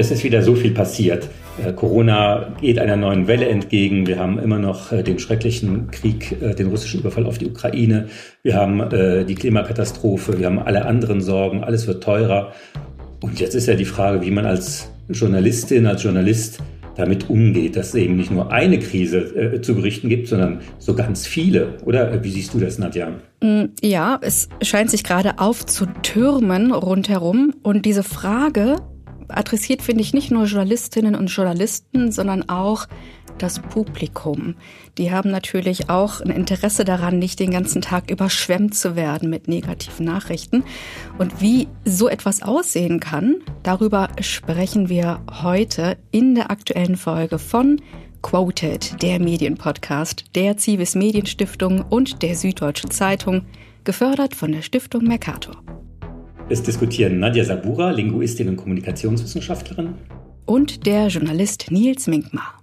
Es ist wieder so viel passiert. Äh, Corona geht einer neuen Welle entgegen. Wir haben immer noch äh, den schrecklichen Krieg, äh, den russischen Überfall auf die Ukraine. Wir haben die Klimakatastrophe. Wir haben alle anderen Sorgen. Alles wird teurer. Und jetzt ist ja die Frage, wie man als Journalistin, als Journalist damit umgeht, dass es eben nicht nur eine Krise äh, zu berichten gibt, sondern so ganz viele. Oder wie siehst du das, Nadja? Mm, ja, es scheint sich gerade aufzutürmen rundherum. Und diese Frage, adressiert, finde ich, nicht nur Journalistinnen und Journalisten, sondern auch das Publikum. Die haben natürlich auch ein Interesse daran, nicht den ganzen Tag überschwemmt zu werden mit negativen Nachrichten. Und wie so etwas aussehen kann, darüber sprechen wir heute in der aktuellen Folge von Quoted, der Medienpodcast der Zivis Medienstiftung und der Süddeutschen Zeitung, gefördert von der Stiftung Mercator. Es diskutieren Nadja Sabura, Linguistin und Kommunikationswissenschaftlerin. Und der Journalist Nils Minkmar.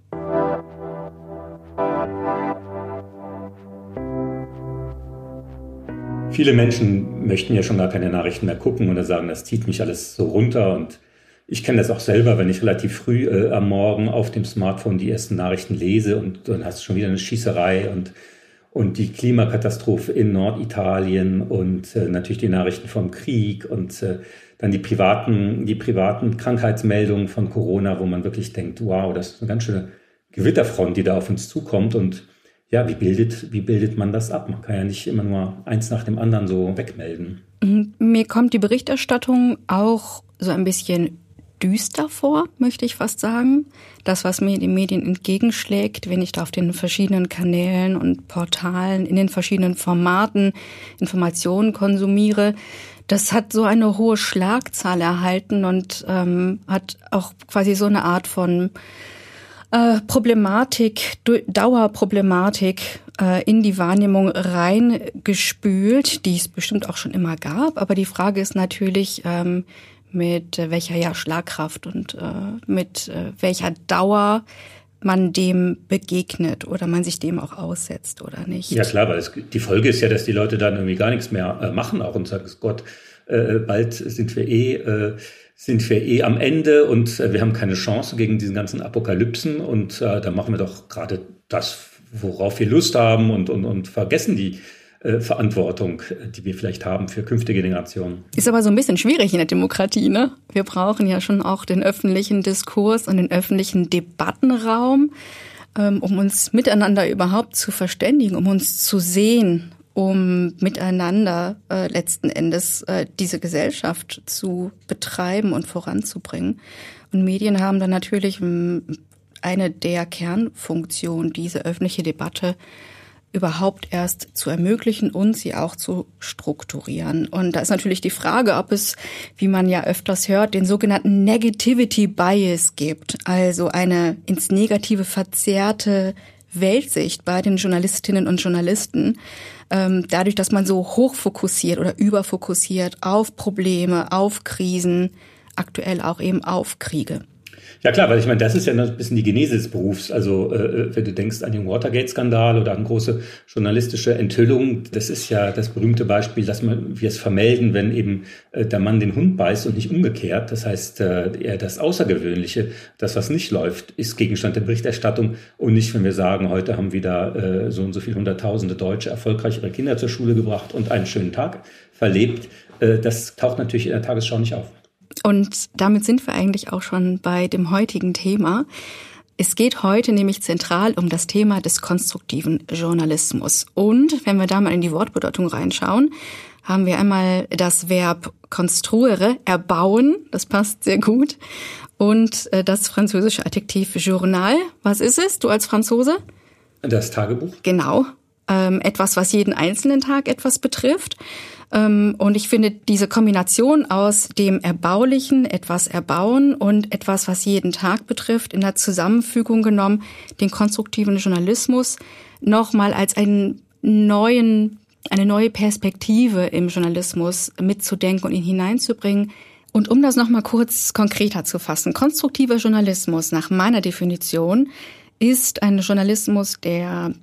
Viele Menschen möchten ja schon gar keine Nachrichten mehr gucken oder sagen, das zieht mich alles so runter. Und ich kenne das auch selber, wenn ich relativ früh äh, am Morgen auf dem Smartphone die ersten Nachrichten lese und dann hast du schon wieder eine Schießerei und und die Klimakatastrophe in Norditalien und äh, natürlich die Nachrichten vom Krieg und äh, dann die privaten, die privaten Krankheitsmeldungen von Corona, wo man wirklich denkt, wow, das ist eine ganz schöne Gewitterfront, die da auf uns zukommt und ja, wie bildet, wie bildet man das ab? Man kann ja nicht immer nur eins nach dem anderen so wegmelden. Mhm. Mir kommt die Berichterstattung auch so ein bisschen düster vor, möchte ich fast sagen. Das, was mir den Medien entgegenschlägt, wenn ich da auf den verschiedenen Kanälen und Portalen, in den verschiedenen Formaten Informationen konsumiere, das hat so eine hohe Schlagzahl erhalten und ähm, hat auch quasi so eine Art von äh, Problematik, Dauerproblematik äh, in die Wahrnehmung reingespült, die es bestimmt auch schon immer gab. Aber die Frage ist natürlich, ähm, mit welcher ja Schlagkraft und äh, mit äh, welcher Dauer man dem begegnet oder man sich dem auch aussetzt oder nicht. Ja klar, weil es, die Folge ist ja, dass die Leute dann irgendwie gar nichts mehr äh, machen auch und sagen, Gott, äh, bald sind wir eh äh, sind wir eh am Ende und äh, wir haben keine Chance gegen diesen ganzen Apokalypsen und äh, da machen wir doch gerade das, worauf wir Lust haben und, und, und vergessen die äh, Verantwortung, die wir vielleicht haben für künftige Generationen. Ist aber so ein bisschen schwierig in der Demokratie, ne? Wir brauchen ja schon auch den öffentlichen Diskurs und den öffentlichen Debattenraum, ähm, um uns miteinander überhaupt zu verständigen, um uns zu sehen, um miteinander äh, letzten Endes äh, diese Gesellschaft zu betreiben und voranzubringen. Und Medien haben dann natürlich ähm, eine der Kernfunktionen, diese öffentliche Debatte überhaupt erst zu ermöglichen und sie auch zu strukturieren. Und da ist natürlich die Frage, ob es, wie man ja öfters hört, den sogenannten Negativity Bias gibt, also eine ins Negative verzerrte Weltsicht bei den Journalistinnen und Journalisten, ähm, dadurch, dass man so hochfokussiert oder überfokussiert auf Probleme, auf Krisen, aktuell auch eben auf Kriege. Ja klar, weil ich meine, das ist ja ein bisschen die Genese des Berufs. Also äh, äh, wenn du denkst an den Watergate-Skandal oder an große journalistische Enthüllungen, das ist ja das berühmte Beispiel, dass man, wir es vermelden, wenn eben äh, der Mann den Hund beißt und nicht umgekehrt. Das heißt, äh, eher das Außergewöhnliche, das was nicht läuft, ist Gegenstand der Berichterstattung und nicht, wenn wir sagen, heute haben wieder äh, so und so viele Hunderttausende Deutsche erfolgreich ihre Kinder zur Schule gebracht und einen schönen Tag verlebt. Äh, das taucht natürlich in der Tagesschau nicht auf. Und damit sind wir eigentlich auch schon bei dem heutigen Thema. Es geht heute nämlich zentral um das Thema des konstruktiven Journalismus. Und wenn wir da mal in die Wortbedeutung reinschauen, haben wir einmal das Verb construere, erbauen, das passt sehr gut, und äh, das französische Adjektiv Journal. Was ist es, du als Franzose? Das Tagebuch. Genau. Ähm, etwas, was jeden einzelnen Tag etwas betrifft. Ähm, und ich finde diese Kombination aus dem Erbaulichen, etwas erbauen und etwas, was jeden Tag betrifft, in der Zusammenfügung genommen, den konstruktiven Journalismus nochmal als einen neuen, eine neue Perspektive im Journalismus mitzudenken und ihn hineinzubringen. Und um das nochmal kurz konkreter zu fassen, konstruktiver Journalismus nach meiner Definition ist ein Journalismus, der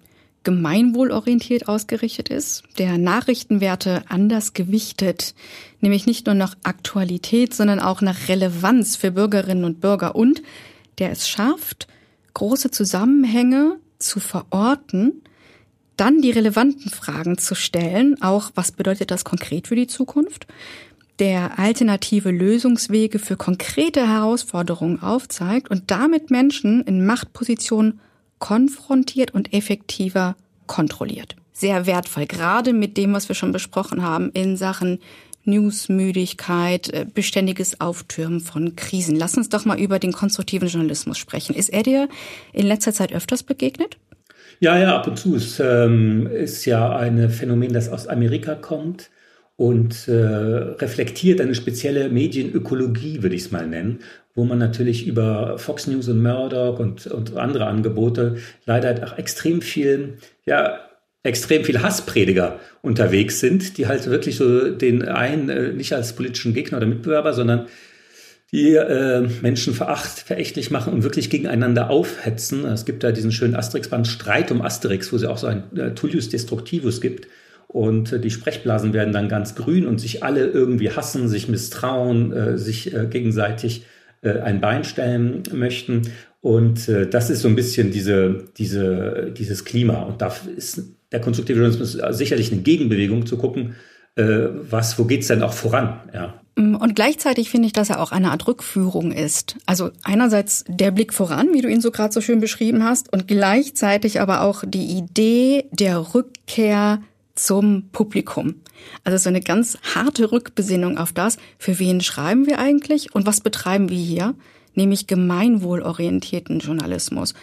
gemeinwohlorientiert ausgerichtet ist, der Nachrichtenwerte anders gewichtet, nämlich nicht nur nach Aktualität, sondern auch nach Relevanz für Bürgerinnen und Bürger. Und der es schafft, große Zusammenhänge zu verorten, dann die relevanten Fragen zu stellen, auch was bedeutet das konkret für die Zukunft, der alternative Lösungswege für konkrete Herausforderungen aufzeigt und damit Menschen in Machtpositionen konfrontiert und effektiver kontrolliert. Sehr wertvoll, gerade mit dem, was wir schon besprochen haben in Sachen Newsmüdigkeit, äh, beständiges Auftürmen von Krisen. Lass uns doch mal über den konstruktiven Journalismus sprechen. Ist er dir in letzter Zeit öfters begegnet? Ja, ja, ab und zu. Es ähm, ist ja ein Phänomen, das aus Amerika kommt und äh, reflektiert eine spezielle Medienökologie, würde ich es mal nennen, wo man natürlich über Fox News und Murdoch und, und andere Angebote leider auch extrem viel, ja, extrem viel Hassprediger unterwegs sind, die halt wirklich so den einen äh, nicht als politischen Gegner oder Mitbewerber, sondern die äh, Menschen veracht, verächtlich machen und wirklich gegeneinander aufhetzen. Es gibt da diesen schönen Asterix-Band Streit um Asterix, wo es auch so ein äh, Tullius Destructivus gibt. Und äh, die Sprechblasen werden dann ganz grün und sich alle irgendwie hassen, sich misstrauen, äh, sich äh, gegenseitig äh, ein Bein stellen möchten. Und äh, das ist so ein bisschen diese, diese, dieses Klima. Und da ist der konstruktive Journalismus sicherlich eine Gegenbewegung zu gucken, äh, was, wo geht's denn auch voran? Ja. Mm, und gleichzeitig finde ich, dass er auch eine Art Rückführung ist. Also einerseits der Blick voran, wie du ihn so gerade so schön beschrieben hast, und gleichzeitig aber auch die Idee der Rückkehr zum Publikum. Also so eine ganz harte Rückbesinnung auf das, für wen schreiben wir eigentlich und was betreiben wir hier, nämlich gemeinwohlorientierten Journalismus.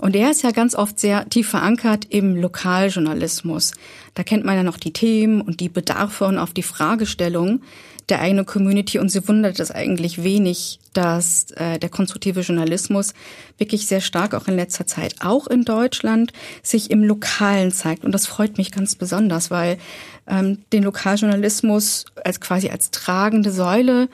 Und der ist ja ganz oft sehr tief verankert im Lokaljournalismus. Da kennt man ja noch die Themen und die Bedarfe und auch die Fragestellungen der eigenen Community und sie wundert es eigentlich wenig, dass äh, der konstruktive Journalismus wirklich sehr stark auch in letzter Zeit, auch in Deutschland, sich im Lokalen zeigt. Und das freut mich ganz besonders, weil ähm, den Lokaljournalismus als quasi als tragende Säule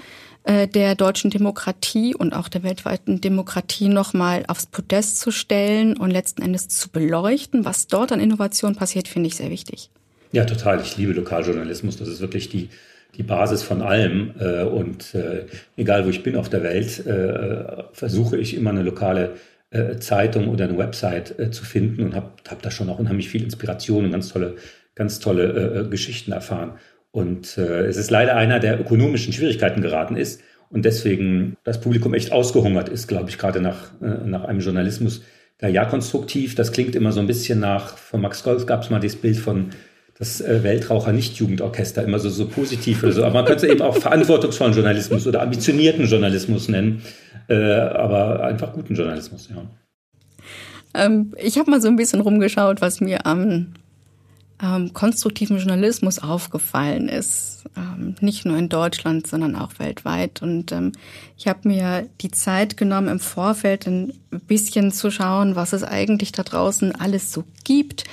äh, der deutschen Demokratie und auch der weltweiten Demokratie nochmal aufs Podest zu stellen und letzten Endes zu beleuchten, was dort an Innovation passiert, finde ich sehr wichtig. Ja, total. Ich liebe Lokaljournalismus. Das ist wirklich die die Basis von allem. Äh, und äh, egal wo ich bin auf der Welt, äh, versuche ich immer eine lokale äh, Zeitung oder eine Website äh, zu finden und habe hab da schon auch unheimlich viel Inspiration und ganz tolle, ganz tolle äh, Geschichten erfahren. Und es ist leider einer, der ökonomischen Schwierigkeiten geraten ist und deswegen das Publikum echt ausgehungert ist, glaube ich, gerade nach, nach einem Journalismus, ja konstruktiv, das klingt immer so ein bisschen nach, von Max Golf gab es mal das Bild von das äh, Weltraucher-Nicht-Jugendorchester immer so, so positiv oder so. Aber man könnte es eben auch verantwortungsvollen Journalismus oder ambitionierten Journalismus nennen. Äh, aber einfach guten Journalismus, ja. Ähm, ich habe mal so ein bisschen rumgeschaut, was mir am ähm, konstruktiven Journalismus aufgefallen ist. Ähm, nicht nur in Deutschland, sondern auch weltweit. Und ähm, ich habe mir die Zeit genommen, im Vorfeld ein bisschen zu schauen, was es eigentlich da draußen alles so gibt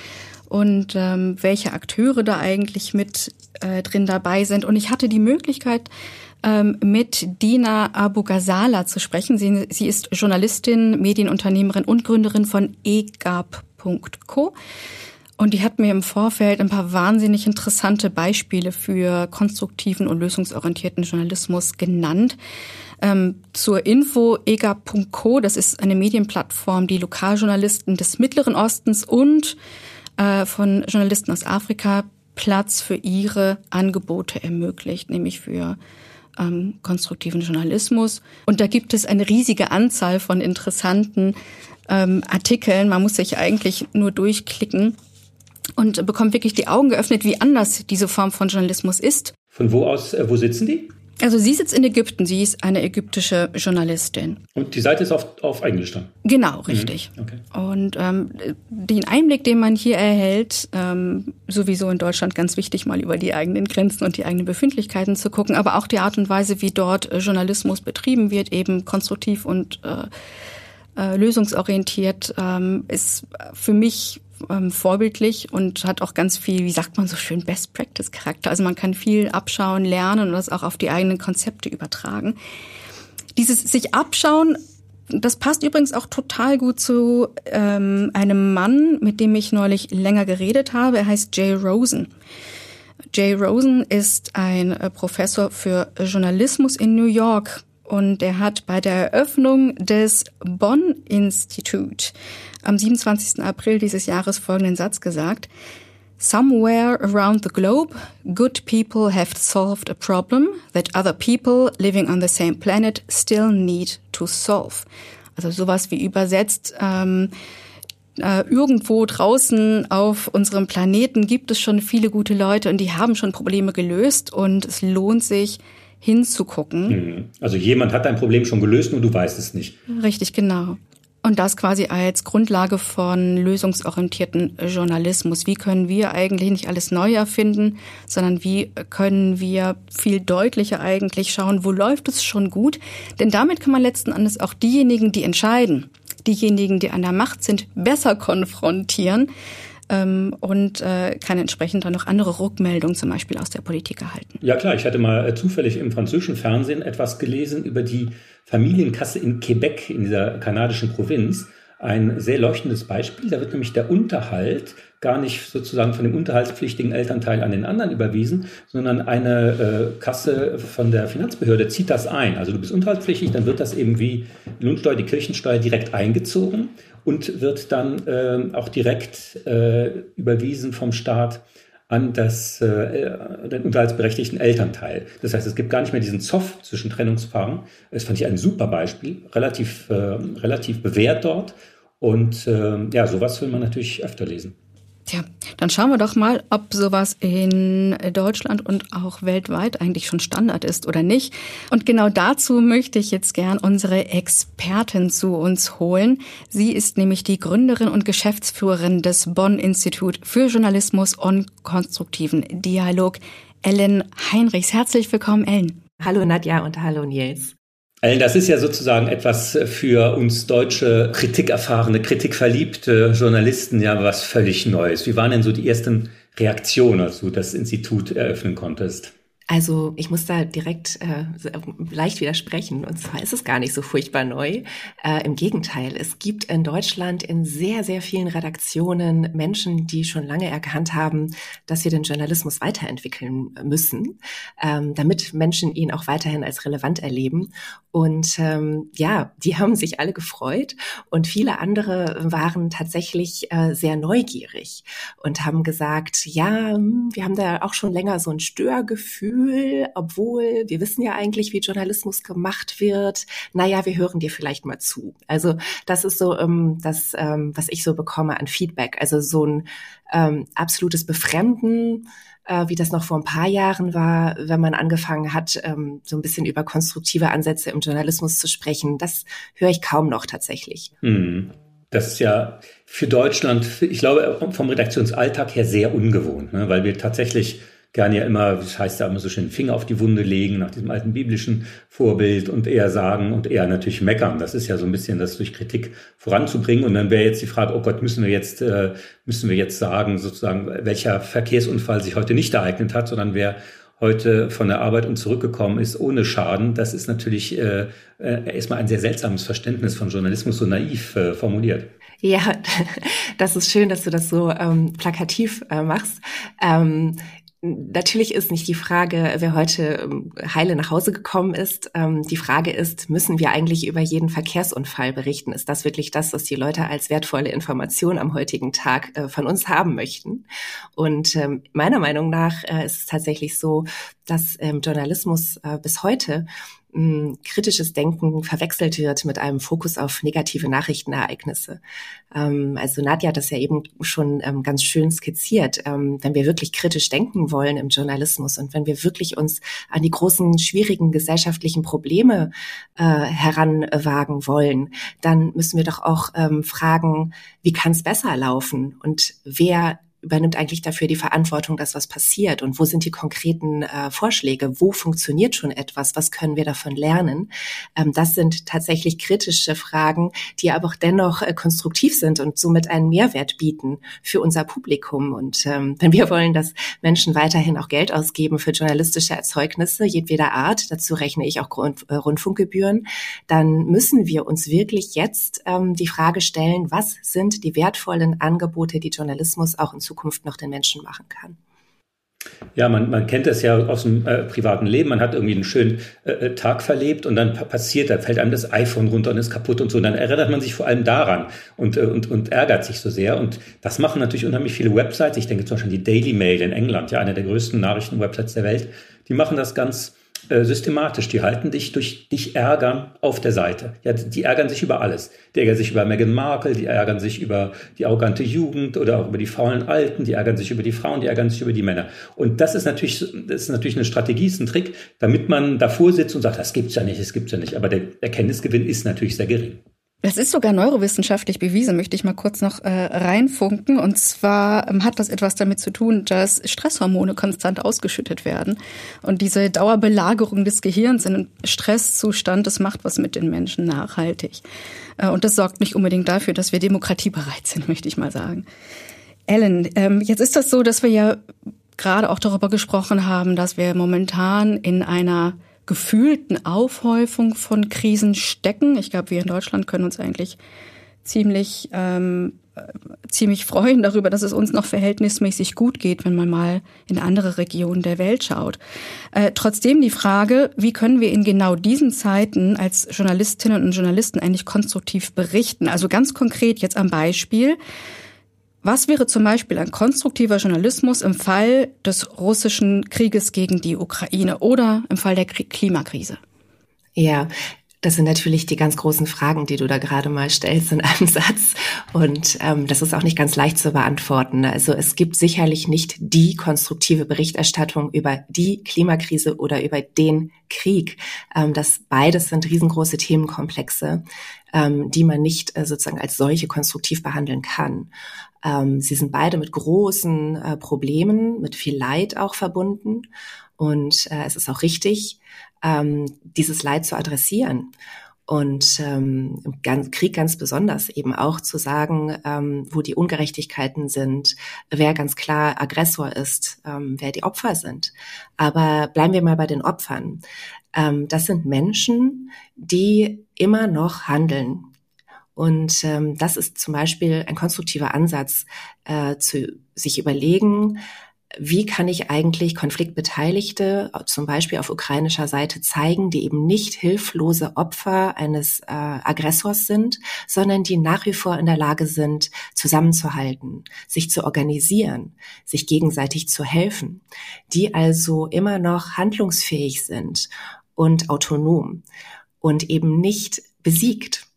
und ähm, welche Akteure da eigentlich mit äh, drin dabei sind. Und ich hatte die Möglichkeit, ähm, mit Dina Abu Ghazala zu sprechen. Sie, sie ist Journalistin, Medienunternehmerin und Gründerin von egap.co. Und die hat mir im Vorfeld ein paar wahnsinnig interessante Beispiele für konstruktiven und lösungsorientierten Journalismus genannt. Ähm, zur Info egap.co, das ist eine Medienplattform, die Lokaljournalisten des Mittleren Ostens und äh, von Journalisten aus Afrika Platz für ihre Angebote ermöglicht, nämlich für ähm, konstruktiven Journalismus. Und da gibt es eine riesige Anzahl von interessanten ähm, Artikeln. Man muss sich eigentlich nur durchklicken und bekommt wirklich die Augen geöffnet, wie anders diese Form von Journalismus ist. Von wo aus, äh, wo sitzen die? Also sie sitzt in Ägypten, sie ist eine ägyptische Journalistin. Und die Seite ist auf, auf Englisch dann? Genau, mhm. richtig. Mhm. Okay. Und ähm, den Einblick, den man hier erhält, ähm, sowieso in Deutschland ganz wichtig, mal über die eigenen Grenzen und die eigenen Befindlichkeiten zu gucken, aber auch die Art und Weise, wie dort äh, Journalismus betrieben wird, eben konstruktiv und äh, äh, lösungsorientiert, ähm, ist für mich ähm, vorbildlich und hat auch ganz viel, wie sagt man so schön, Best Practice Charakter. Also man kann viel abschauen, lernen und das auch auf die eigenen Konzepte übertragen. Dieses sich abschauen das passt übrigens auch total gut zu ähm, einem Mann, mit dem ich neulich länger geredet habe. Er heißt Jay Rosen. Jay Rosen ist ein äh, Professor für Journalismus in New York und er hat bei der Eröffnung des Bonn Institute am 27. April dieses Jahres folgenden Satz gesagt. Somewhere around the globe, good people have solved a problem that other people living on the same planet still need to solve. Also sowas wie übersetzt, ähm, äh, irgendwo draußen auf unserem Planeten gibt es schon viele gute Leute und die haben schon Probleme gelöst und es lohnt sich hinzugucken. Mhm. Also jemand hat ein Problem schon gelöst, nur du weißt es nicht. Richtig, genau. Und das quasi als Grundlage von lösungsorientierten Journalismus. Wie können wir eigentlich nicht alles neu erfinden, sondern wie können wir viel deutlicher eigentlich schauen, wo läuft es schon gut? Denn damit kann man letzten Endes auch diejenigen, die entscheiden, diejenigen, die an der Macht sind, besser konfrontieren ähm, und äh, kann entsprechend dann noch andere Rückmeldungen zum Beispiel aus der Politik erhalten. Ja klar, ich hatte mal äh, zufällig im französischen Fernsehen etwas gelesen über die Familienkasse in Quebec, in dieser kanadischen Provinz. Ein sehr leuchtendes Beispiel. Da wird nämlich der Unterhalt gar nicht sozusagen von dem unterhaltspflichtigen Elternteil an den anderen überwiesen, sondern eine äh, Kasse von der Finanzbehörde zieht das ein. Also du bist unterhaltspflichtig, dann wird das eben wie Lohnsteuer, die Kirchensteuer direkt eingezogen und wird dann äh, auch direkt äh, überwiesen vom Staat an das, äh, den unterhaltsberechtigten Elternteil. Das heißt, es gibt gar nicht mehr diesen Zoff zwischen Trennungspaaren. Das fand ich ein super Beispiel, relativ, äh, relativ bewährt dort. Und äh, ja, sowas will man natürlich öfter lesen. Tja, dann schauen wir doch mal, ob sowas in Deutschland und auch weltweit eigentlich schon Standard ist oder nicht. Und genau dazu möchte ich jetzt gern unsere Expertin zu uns holen. Sie ist nämlich die Gründerin und Geschäftsführerin des Bonn Institut für Journalismus und konstruktiven Dialog, Ellen Heinrichs. Herzlich willkommen, Ellen. Hallo Nadja und hallo Nils. Das ist ja sozusagen etwas für uns deutsche kritikerfahrene, kritikverliebte Journalisten ja was völlig Neues. Wie waren denn so die ersten Reaktionen, als du das Institut eröffnen konntest? Also ich muss da direkt äh, leicht widersprechen. Und zwar ist es gar nicht so furchtbar neu. Äh, Im Gegenteil, es gibt in Deutschland in sehr, sehr vielen Redaktionen Menschen, die schon lange erkannt haben, dass wir den Journalismus weiterentwickeln müssen, ähm, damit Menschen ihn auch weiterhin als relevant erleben. Und ähm, ja, die haben sich alle gefreut und viele andere waren tatsächlich äh, sehr neugierig und haben gesagt, ja, hm, wir haben da auch schon länger so ein Störgefühl, obwohl wir wissen ja eigentlich, wie Journalismus gemacht wird. Naja, wir hören dir vielleicht mal zu. Also das ist so ähm, das, ähm, was ich so bekomme an Feedback. Also so ein ähm, absolutes Befremden äh, wie das noch vor ein paar Jahren war, wenn man angefangen hat, ähm, so ein bisschen über konstruktive Ansätze im Journalismus zu sprechen. Das höre ich kaum noch tatsächlich. Mhm. Das ist ja für Deutschland, ich glaube, vom Redaktionsalltag her sehr ungewohnt, ne? weil wir tatsächlich gerne ja immer, das heißt ja immer so schön, Finger auf die Wunde legen, nach diesem alten biblischen Vorbild und eher sagen und eher natürlich meckern. Das ist ja so ein bisschen das durch Kritik voranzubringen. Und dann wäre jetzt die Frage, oh Gott, müssen wir jetzt, äh, müssen wir jetzt sagen, sozusagen, welcher Verkehrsunfall sich heute nicht ereignet hat, sondern wer heute von der Arbeit und zurückgekommen ist ohne Schaden, das ist natürlich äh, äh, erstmal ein sehr seltsames Verständnis von Journalismus, so naiv äh, formuliert. Ja, das ist schön, dass du das so ähm, plakativ äh, machst. Ähm, Natürlich ist nicht die Frage, wer heute ähm, heile nach Hause gekommen ist. Ähm, die Frage ist, müssen wir eigentlich über jeden Verkehrsunfall berichten? Ist das wirklich das, was die Leute als wertvolle Information am heutigen Tag äh, von uns haben möchten? Und ähm, meiner Meinung nach äh, ist es tatsächlich so, dass Journalismus äh, bis heute kritisches Denken verwechselt wird mit einem Fokus auf negative Nachrichtenereignisse. Ähm, also Nadja hat das ja eben schon ähm, ganz schön skizziert. Ähm, wenn wir wirklich kritisch denken wollen im Journalismus und wenn wir wirklich uns an die großen, schwierigen gesellschaftlichen Probleme äh, heranwagen wollen, dann müssen wir doch auch fragen, wie kann es besser laufen und wer übernimmt eigentlich dafür die Verantwortung, dass was passiert und wo sind die konkreten äh, Vorschläge, wo funktioniert schon etwas, was können wir davon lernen. Ähm, das sind tatsächlich kritische Fragen, die aber auch dennoch äh, konstruktiv sind und somit einen Mehrwert bieten für unser Publikum. Und ähm, wenn wir wollen, dass Menschen weiterhin auch Geld ausgeben für journalistische Erzeugnisse jedweder Art, dazu rechne ich auch Grund, äh, Rundfunkgebühren, dann müssen wir uns wirklich jetzt ähm, die Frage stellen, was sind die wertvollen Angebote, die Journalismus auch in noch den Menschen machen kann. Ja, man, man kennt das ja aus dem äh, privaten Leben. Man hat irgendwie einen schönen äh, äh Tag verlebt und dann passiert, da fällt einem das iPhone runter und ist kaputt und so. Und dann erinnert man sich vor allem daran und, äh, und, und ärgert sich so sehr. Und das machen natürlich unheimlich viele Websites. Ich denke zum Beispiel die Daily Mail in England, ja, eine der größten Nachrichtenwebsites der Welt. Die machen das ganz äh, systematisch. Die halten dich durch dich ärgern auf der Seite. Ja, die ärgern sich über alles. Die ärgern sich über Meghan Markle, die ärgern sich über die arrogante Jugend oder auch über die faulen Alten, die ärgern sich über die Frauen, die ärgern sich über die Männer. Und das ist natürlich, das ist natürlich eine Strategie, ist ein Trick, damit man davor sitzt und sagt, das gibt's ja nicht, das gibt's ja nicht. Aber der Erkenntnisgewinn ist natürlich sehr gering. Es ist sogar neurowissenschaftlich bewiesen, möchte ich mal kurz noch äh, reinfunken. Und zwar ähm, hat das etwas damit zu tun, dass Stresshormone konstant ausgeschüttet werden. Und diese Dauerbelagerung des Gehirns in einem Stresszustand, das macht was mit den Menschen nachhaltig. Äh, und das sorgt nicht unbedingt dafür, dass wir demokratiebereit sind, möchte ich mal sagen. Ellen, ähm, jetzt ist das so, dass wir ja gerade auch darüber gesprochen haben, dass wir momentan in einer gefühlten Aufhäufung von Krisen stecken. Ich glaube, wir in Deutschland können uns eigentlich ziemlich ähm, ziemlich freuen darüber, dass es uns noch verhältnismäßig gut geht, wenn man mal in andere Regionen der Welt schaut. Äh, trotzdem die Frage, wie können wir in genau diesen Zeiten als Journalistinnen und Journalisten eigentlich konstruktiv berichten? Also ganz konkret jetzt am Beispiel. Was wäre zum Beispiel ein konstruktiver Journalismus im Fall des russischen Krieges gegen die Ukraine oder im Fall der Klimakrise? Ja, das sind natürlich die ganz großen Fragen, die du da gerade mal stellst in einem Satz. Und ähm, das ist auch nicht ganz leicht zu beantworten. Also es gibt sicherlich nicht die konstruktive Berichterstattung über die Klimakrise oder über den Krieg. Ähm, das beides sind riesengroße Themenkomplexe, ähm, die man nicht äh, sozusagen als solche konstruktiv behandeln kann. Ähm, sie sind beide mit großen äh, Problemen, mit viel Leid auch verbunden. Und äh, es ist auch richtig, ähm, dieses Leid zu adressieren. Und ähm, im Krieg ganz besonders eben auch zu sagen, ähm, wo die Ungerechtigkeiten sind, wer ganz klar Aggressor ist, ähm, wer die Opfer sind. Aber bleiben wir mal bei den Opfern. Ähm, das sind Menschen, die immer noch handeln, und ähm, das ist zum Beispiel ein konstruktiver Ansatz, äh, zu sich überlegen, wie kann ich eigentlich Konfliktbeteiligte, zum Beispiel auf ukrainischer Seite, zeigen, die eben nicht hilflose Opfer eines äh, Aggressors sind, sondern die nach wie vor in der Lage sind, zusammenzuhalten, sich zu organisieren, sich gegenseitig zu helfen, die also immer noch handlungsfähig sind und autonom und eben nicht besiegt.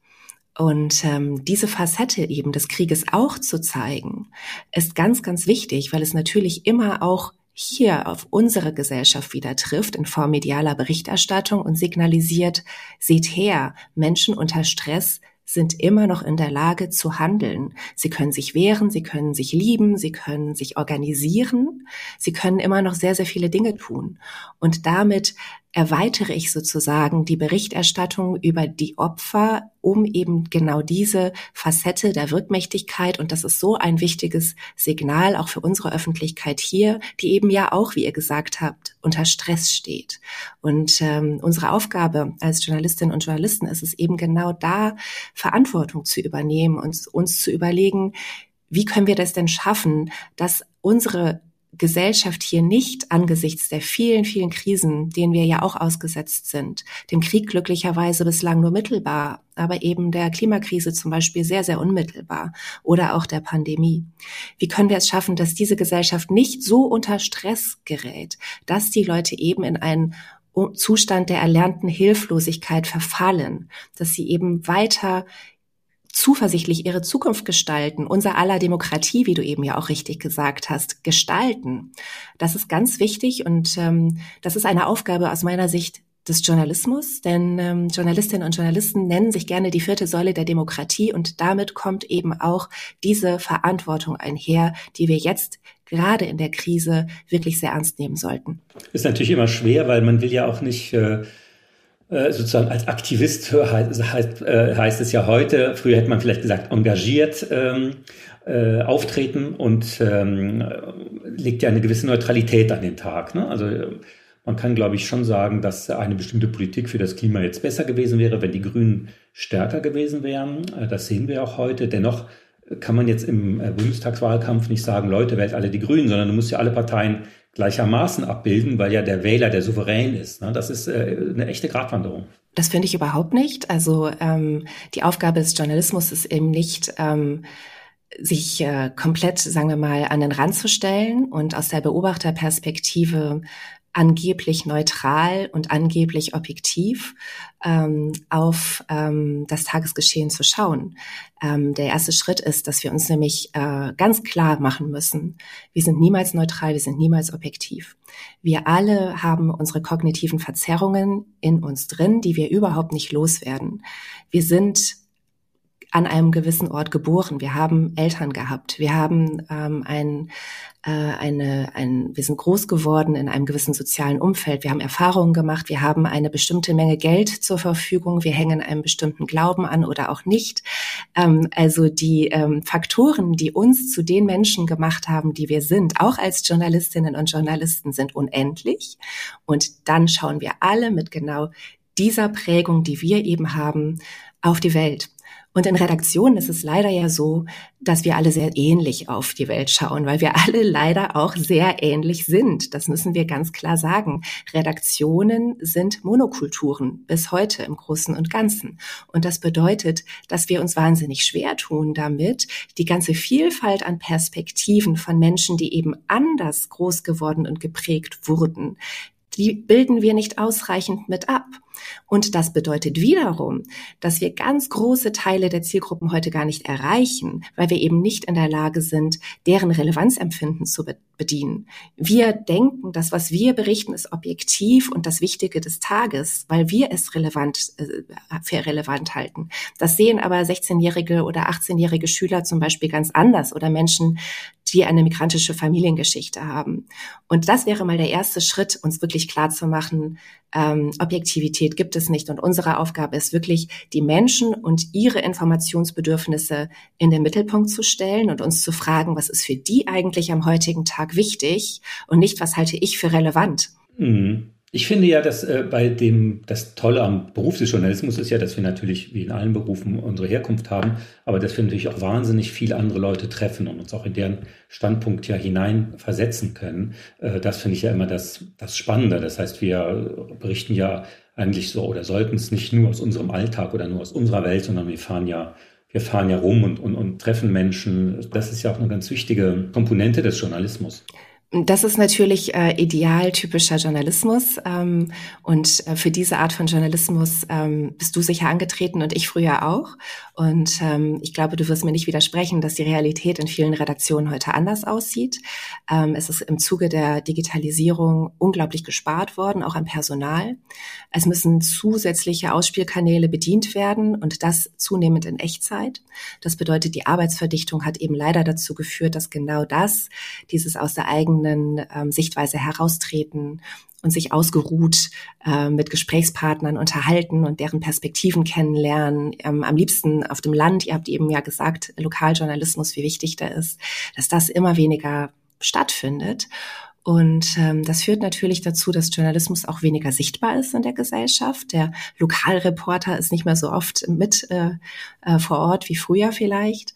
Und ähm, diese Facette eben des Krieges auch zu zeigen, ist ganz, ganz wichtig, weil es natürlich immer auch hier auf unsere Gesellschaft wieder trifft in Form medialer Berichterstattung und signalisiert, seht her, Menschen unter Stress sind immer noch in der Lage zu handeln. Sie können sich wehren, sie können sich lieben, sie können sich organisieren, sie können immer noch sehr, sehr viele Dinge tun. Und damit erweitere ich sozusagen die Berichterstattung über die Opfer, um eben genau diese Facette der Wirkmächtigkeit, und das ist so ein wichtiges Signal auch für unsere Öffentlichkeit hier, die eben ja auch, wie ihr gesagt habt, unter Stress steht. Und ähm, unsere Aufgabe als Journalistinnen und Journalisten ist es eben genau da, Verantwortung zu übernehmen und uns zu überlegen, wie können wir das denn schaffen, dass unsere Gesellschaft hier nicht angesichts der vielen, vielen Krisen, denen wir ja auch ausgesetzt sind, dem Krieg glücklicherweise bislang nur mittelbar, aber eben der Klimakrise zum Beispiel sehr, sehr unmittelbar oder auch der Pandemie. Wie können wir es schaffen, dass diese Gesellschaft nicht so unter Stress gerät, dass die Leute eben in einen Zustand der erlernten Hilflosigkeit verfallen, dass sie eben weiter zuversichtlich ihre Zukunft gestalten, unser aller Demokratie, wie du eben ja auch richtig gesagt hast, gestalten. Das ist ganz wichtig und ähm, das ist eine Aufgabe aus meiner Sicht des Journalismus, denn ähm, Journalistinnen und Journalisten nennen sich gerne die vierte Säule der Demokratie und damit kommt eben auch diese Verantwortung einher, die wir jetzt gerade in der Krise wirklich sehr ernst nehmen sollten. Ist natürlich immer schwer, weil man will ja auch nicht äh, sozusagen als Aktivist heißt, äh, heißt, es ja heute, früher hätte man vielleicht gesagt engagiert ähm, äh, auftreten und ähm, legt ja eine gewisse Neutralität an den Tag. Ne? Also man kann, glaube ich, schon sagen, dass eine bestimmte Politik für das Klima jetzt besser gewesen wäre, wenn die Grünen stärker gewesen wären. Äh, das sehen wir auch heute. Dennoch kann man jetzt im äh, Bundestagswahlkampf nicht sagen, Leute, wählt alle die Grünen, sondern du musst ja alle Parteien gleichermaßen abbilden, weil ja der Wähler der Souverän ist. Ne? Das ist äh, eine echte Gratwanderung. Das finde ich überhaupt nicht. Also ähm, die Aufgabe des Journalismus ist eben nicht, ähm, sich äh, komplett, sagen wir mal, an den Rand zu stellen und aus der Beobachterperspektive angeblich neutral und angeblich objektiv ähm, auf ähm, das Tagesgeschehen zu schauen. Ähm, der erste Schritt ist, dass wir uns nämlich äh, ganz klar machen müssen, wir sind niemals neutral, wir sind niemals objektiv. Wir alle haben unsere kognitiven Verzerrungen in uns drin, die wir überhaupt nicht loswerden. Wir sind an einem gewissen Ort geboren. Wir haben Eltern gehabt. Wir haben ähm, ein, äh, eine, ein, wir sind groß geworden in einem gewissen sozialen Umfeld. Wir haben Erfahrungen gemacht. Wir haben eine bestimmte Menge Geld zur Verfügung. Wir hängen einem bestimmten Glauben an oder auch nicht. Ähm, also die ähm, Faktoren, die uns zu den Menschen gemacht haben, die wir sind, auch als Journalistinnen und Journalisten, sind unendlich. Und dann schauen wir alle mit genau dieser Prägung, die wir eben haben, auf die Welt. Und in Redaktionen ist es leider ja so, dass wir alle sehr ähnlich auf die Welt schauen, weil wir alle leider auch sehr ähnlich sind. Das müssen wir ganz klar sagen. Redaktionen sind Monokulturen bis heute im Großen und Ganzen. Und das bedeutet, dass wir uns wahnsinnig schwer tun damit, die ganze Vielfalt an Perspektiven von Menschen, die eben anders groß geworden und geprägt wurden, die bilden wir nicht ausreichend mit ab. Und das bedeutet wiederum, dass wir ganz große Teile der Zielgruppen heute gar nicht erreichen, weil wir eben nicht in der Lage sind, deren Relevanzempfinden zu bedienen. Wir denken, das, was wir berichten, ist objektiv und das Wichtige des Tages, weil wir es relevant, äh, für relevant halten. Das sehen aber 16-jährige oder 18-jährige Schüler zum Beispiel ganz anders oder Menschen, die eine migrantische Familiengeschichte haben. Und das wäre mal der erste Schritt, uns wirklich klar ähm, Objektivität gibt es nicht. Und unsere Aufgabe ist wirklich, die Menschen und ihre Informationsbedürfnisse in den Mittelpunkt zu stellen und uns zu fragen, was ist für die eigentlich am heutigen Tag wichtig und nicht, was halte ich für relevant. Mhm. Ich finde ja, dass äh, bei dem, das Tolle am Beruf des Journalismus ist ja, dass wir natürlich wie in allen Berufen unsere Herkunft haben, aber dass wir natürlich auch wahnsinnig viele andere Leute treffen und uns auch in deren Standpunkt ja hinein versetzen können. Äh, das finde ich ja immer das, das Spannende. Das heißt, wir berichten ja eigentlich so oder sollten es nicht nur aus unserem Alltag oder nur aus unserer Welt, sondern wir fahren ja wir fahren ja rum und, und, und treffen Menschen. Das ist ja auch eine ganz wichtige Komponente des Journalismus. Das ist natürlich äh, idealtypischer Journalismus ähm, und äh, für diese Art von Journalismus ähm, bist du sicher angetreten und ich früher auch. Und ähm, ich glaube, du wirst mir nicht widersprechen, dass die Realität in vielen Redaktionen heute anders aussieht. Ähm, es ist im Zuge der Digitalisierung unglaublich gespart worden, auch an Personal. Es müssen zusätzliche Ausspielkanäle bedient werden und das zunehmend in Echtzeit. Das bedeutet, die Arbeitsverdichtung hat eben leider dazu geführt, dass genau das, dieses aus der eigenen ähm, Sichtweise heraustreten und sich ausgeruht äh, mit Gesprächspartnern unterhalten und deren Perspektiven kennenlernen. Ähm, am liebsten auf dem Land. Ihr habt eben ja gesagt, Lokaljournalismus, wie wichtig der ist, dass das immer weniger stattfindet. Und ähm, das führt natürlich dazu, dass Journalismus auch weniger sichtbar ist in der Gesellschaft. Der Lokalreporter ist nicht mehr so oft mit äh, äh, vor Ort wie früher vielleicht.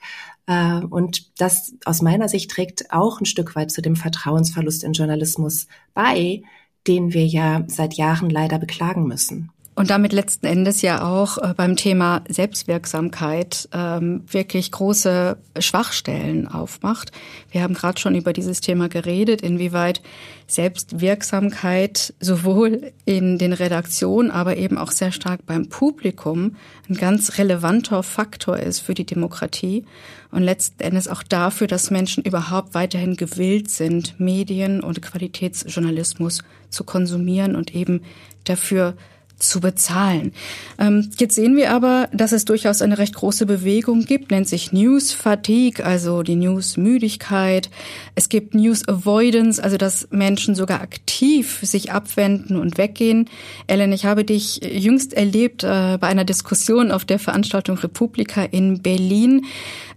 Äh, und das aus meiner Sicht trägt auch ein Stück weit zu dem Vertrauensverlust in Journalismus bei, den wir ja seit Jahren leider beklagen müssen. Und damit letzten Endes ja auch äh, beim Thema Selbstwirksamkeit ähm, wirklich große Schwachstellen aufmacht. Wir haben gerade schon über dieses Thema geredet, inwieweit Selbstwirksamkeit sowohl in den Redaktionen, aber eben auch sehr stark beim Publikum ein ganz relevanter Faktor ist für die Demokratie und letzten Endes auch dafür, dass Menschen überhaupt weiterhin gewillt sind, Medien und Qualitätsjournalismus zu konsumieren und eben dafür zu bezahlen. Ähm, jetzt sehen wir aber, dass es durchaus eine recht große Bewegung gibt, nennt sich News Fatigue, also die News Müdigkeit. Es gibt News Avoidance, also dass Menschen sogar aktiv sich abwenden und weggehen. Ellen, ich habe dich jüngst erlebt äh, bei einer Diskussion auf der Veranstaltung Republika in Berlin,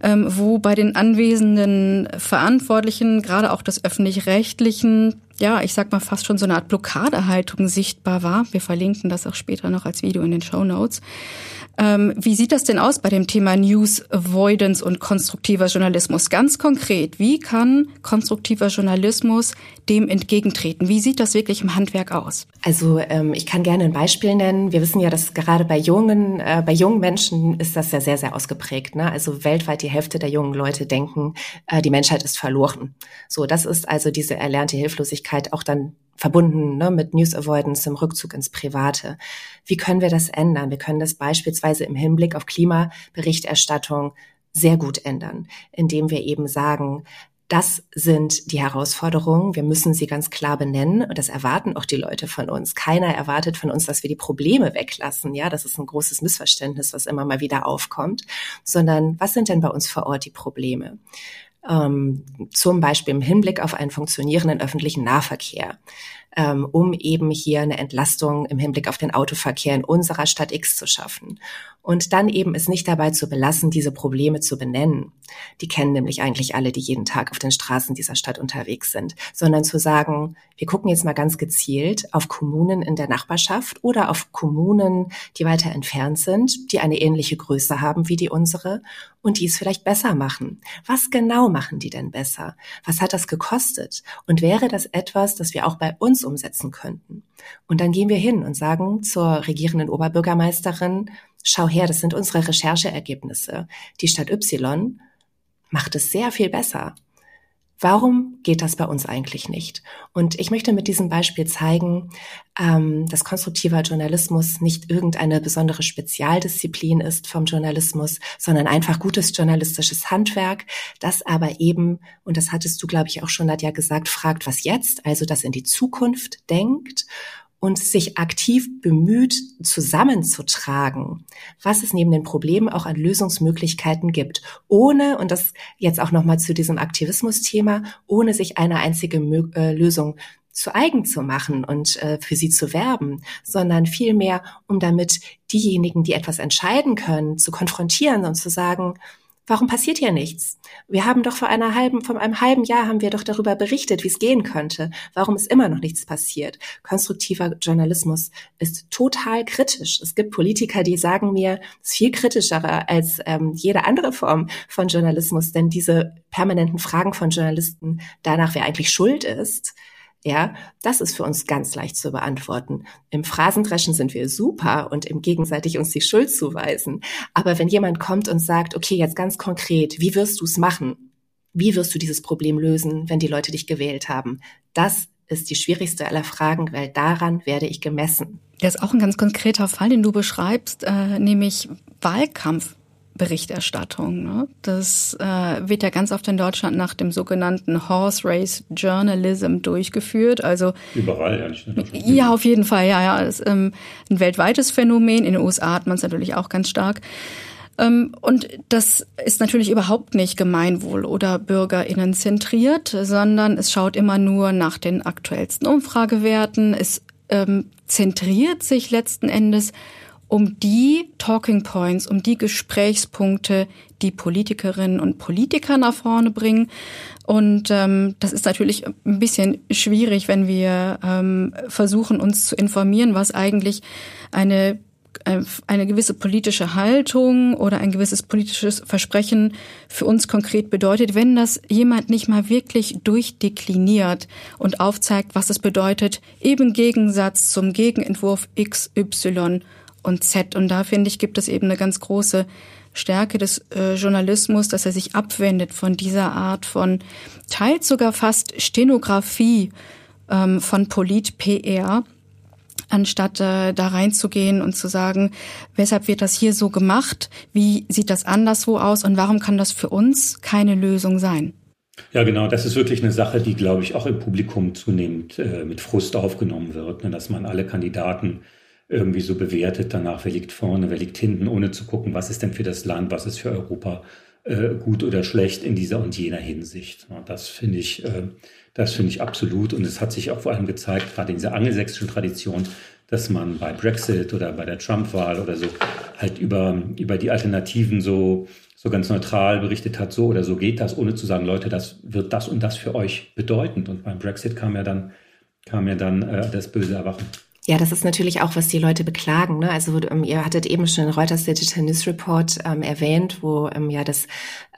ähm, wo bei den anwesenden Verantwortlichen, gerade auch des öffentlich-rechtlichen, ja, ich sag mal fast schon so eine Art Blockadehaltung sichtbar war. Wir verlinken das auch später noch als Video in den Show Notes. Ähm, wie sieht das denn aus bei dem Thema News Avoidance und konstruktiver Journalismus? Ganz konkret, wie kann konstruktiver Journalismus dem entgegentreten? Wie sieht das wirklich im Handwerk aus? Also ähm, ich kann gerne ein Beispiel nennen. Wir wissen ja, dass gerade bei jungen, äh, bei jungen Menschen ist das ja sehr, sehr ausgeprägt. Ne? Also weltweit die Hälfte der jungen Leute denken, äh, die Menschheit ist verloren. So, das ist also diese erlernte Hilflosigkeit auch dann verbunden ne, mit News Avoidance, im Rückzug ins Private. Wie können wir das ändern? Wir können das beispielsweise im Hinblick auf Klimaberichterstattung sehr gut ändern, indem wir eben sagen, das sind die Herausforderungen. Wir müssen sie ganz klar benennen. Und das erwarten auch die Leute von uns. Keiner erwartet von uns, dass wir die Probleme weglassen. Ja, das ist ein großes Missverständnis, was immer mal wieder aufkommt. Sondern was sind denn bei uns vor Ort die Probleme? Ähm, zum Beispiel im Hinblick auf einen funktionierenden öffentlichen Nahverkehr ähm, um eben hier eine Entlastung im Hinblick auf den Autoverkehr in unserer Stadt X zu schaffen. Und dann eben es nicht dabei zu belassen, diese Probleme zu benennen. Die kennen nämlich eigentlich alle, die jeden Tag auf den Straßen dieser Stadt unterwegs sind, sondern zu sagen, wir gucken jetzt mal ganz gezielt auf Kommunen in der Nachbarschaft oder auf Kommunen, die weiter entfernt sind, die eine ähnliche Größe haben wie die unsere und die es vielleicht besser machen. Was genau machen die denn besser? Was hat das gekostet? Und wäre das etwas, das wir auch bei uns umsetzen könnten. Und dann gehen wir hin und sagen zur regierenden Oberbürgermeisterin, schau her, das sind unsere Rechercheergebnisse. Die Stadt Y macht es sehr viel besser. Warum geht das bei uns eigentlich nicht? Und ich möchte mit diesem Beispiel zeigen, ähm, dass konstruktiver Journalismus nicht irgendeine besondere Spezialdisziplin ist vom Journalismus, sondern einfach gutes journalistisches Handwerk, das aber eben, und das hattest du, glaube ich, auch schon Nadja gesagt, fragt, was jetzt, also das in die Zukunft denkt und sich aktiv bemüht, zusammenzutragen, was es neben den Problemen auch an Lösungsmöglichkeiten gibt, ohne, und das jetzt auch nochmal zu diesem Aktivismus-Thema, ohne sich eine einzige Mö äh, Lösung zu eigen zu machen und äh, für sie zu werben, sondern vielmehr, um damit diejenigen, die etwas entscheiden können, zu konfrontieren und zu sagen, Warum passiert hier nichts? Wir haben doch vor einer halben, vor einem halben Jahr haben wir doch darüber berichtet, wie es gehen könnte. Warum ist immer noch nichts passiert? Konstruktiver Journalismus ist total kritisch. Es gibt Politiker, die sagen mir, es ist viel kritischer als ähm, jede andere Form von Journalismus, denn diese permanenten Fragen von Journalisten danach, wer eigentlich schuld ist, ja, das ist für uns ganz leicht zu beantworten. Im Phrasendreschen sind wir super und im gegenseitig uns die Schuld zuweisen. Aber wenn jemand kommt und sagt, okay, jetzt ganz konkret, wie wirst du es machen? Wie wirst du dieses Problem lösen, wenn die Leute dich gewählt haben? Das ist die schwierigste aller Fragen, weil daran werde ich gemessen. Das ist auch ein ganz konkreter Fall, den du beschreibst, äh, nämlich Wahlkampf. Berichterstattung. Ne? Das äh, wird ja ganz oft in Deutschland nach dem sogenannten Horse Race Journalism durchgeführt. Also überall, nicht nur Ja, auf jeden Fall, ja, ja. Das ist ähm, ein weltweites Phänomen. In den USA hat man es natürlich auch ganz stark. Ähm, und das ist natürlich überhaupt nicht Gemeinwohl- oder BürgerInnen zentriert, sondern es schaut immer nur nach den aktuellsten Umfragewerten. Es ähm, zentriert sich letzten Endes um die Talking Points, um die Gesprächspunkte, die Politikerinnen und Politiker nach vorne bringen. Und ähm, das ist natürlich ein bisschen schwierig, wenn wir ähm, versuchen, uns zu informieren, was eigentlich eine äh, eine gewisse politische Haltung oder ein gewisses politisches Versprechen für uns konkret bedeutet, wenn das jemand nicht mal wirklich durchdekliniert und aufzeigt, was es bedeutet, eben Gegensatz zum Gegenentwurf XY und Z. Und da finde ich, gibt es eben eine ganz große Stärke des äh, Journalismus, dass er sich abwendet von dieser Art von, teils sogar fast Stenografie ähm, von Polit-PR, anstatt äh, da reinzugehen und zu sagen, weshalb wird das hier so gemacht, wie sieht das anderswo aus und warum kann das für uns keine Lösung sein? Ja, genau. Das ist wirklich eine Sache, die, glaube ich, auch im Publikum zunehmend äh, mit Frust aufgenommen wird, ne, dass man alle Kandidaten irgendwie so bewertet danach, wer liegt vorne, wer liegt hinten, ohne zu gucken, was ist denn für das Land, was ist für Europa äh, gut oder schlecht in dieser und jener Hinsicht. Das finde ich, äh, das ich absolut. Und es hat sich auch vor allem gezeigt, gerade in dieser angelsächsischen Tradition, dass man bei Brexit oder bei der Trump-Wahl oder so halt über, über die Alternativen so, so ganz neutral berichtet hat, so oder so geht das, ohne zu sagen, Leute, das wird das und das für euch bedeutend. Und beim Brexit kam ja dann, kam ja dann äh, das böse Erwachen. Ja, das ist natürlich auch, was die Leute beklagen. Ne? Also ähm, ihr hattet eben schon Reuters Digital News Report ähm, erwähnt, wo ähm, ja das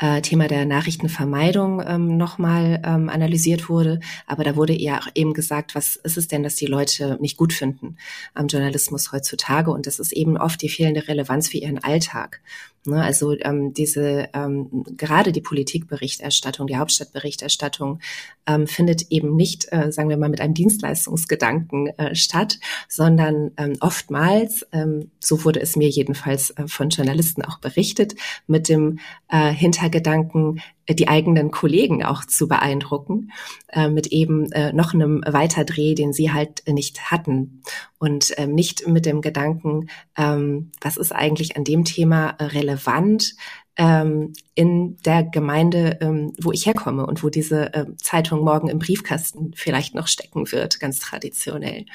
äh, Thema der Nachrichtenvermeidung ähm, nochmal ähm, analysiert wurde. Aber da wurde ja auch eben gesagt, was ist es denn, dass die Leute nicht gut finden am Journalismus heutzutage? Und das ist eben oft die fehlende Relevanz für ihren Alltag. Ne, also ähm, diese ähm, gerade die Politikberichterstattung, die Hauptstadtberichterstattung ähm, findet eben nicht, äh, sagen wir mal, mit einem Dienstleistungsgedanken äh, statt, sondern ähm, oftmals, ähm, so wurde es mir jedenfalls äh, von Journalisten auch berichtet, mit dem äh, Hintergedanken, die eigenen Kollegen auch zu beeindrucken, äh, mit eben äh, noch einem Weiterdreh, den sie halt nicht hatten. Und ähm, nicht mit dem Gedanken, ähm, was ist eigentlich an dem Thema relevant ähm, in der Gemeinde, ähm, wo ich herkomme und wo diese äh, Zeitung morgen im Briefkasten vielleicht noch stecken wird, ganz traditionell.